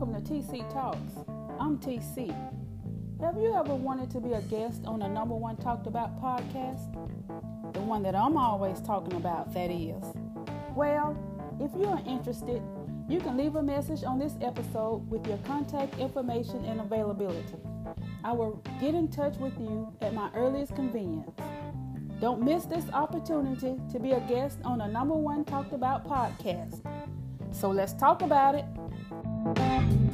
T Talks. I'm TC. Have you ever wanted to be a guest on a number one talked about podcast? The one that I'm always talking about, that is. Well, if you are interested, you can leave a message on this episode with your contact information and availability. I will get in touch with you at my earliest convenience. Don't miss this opportunity to be a guest on a number one talked about podcast. So let's talk about it. Bye.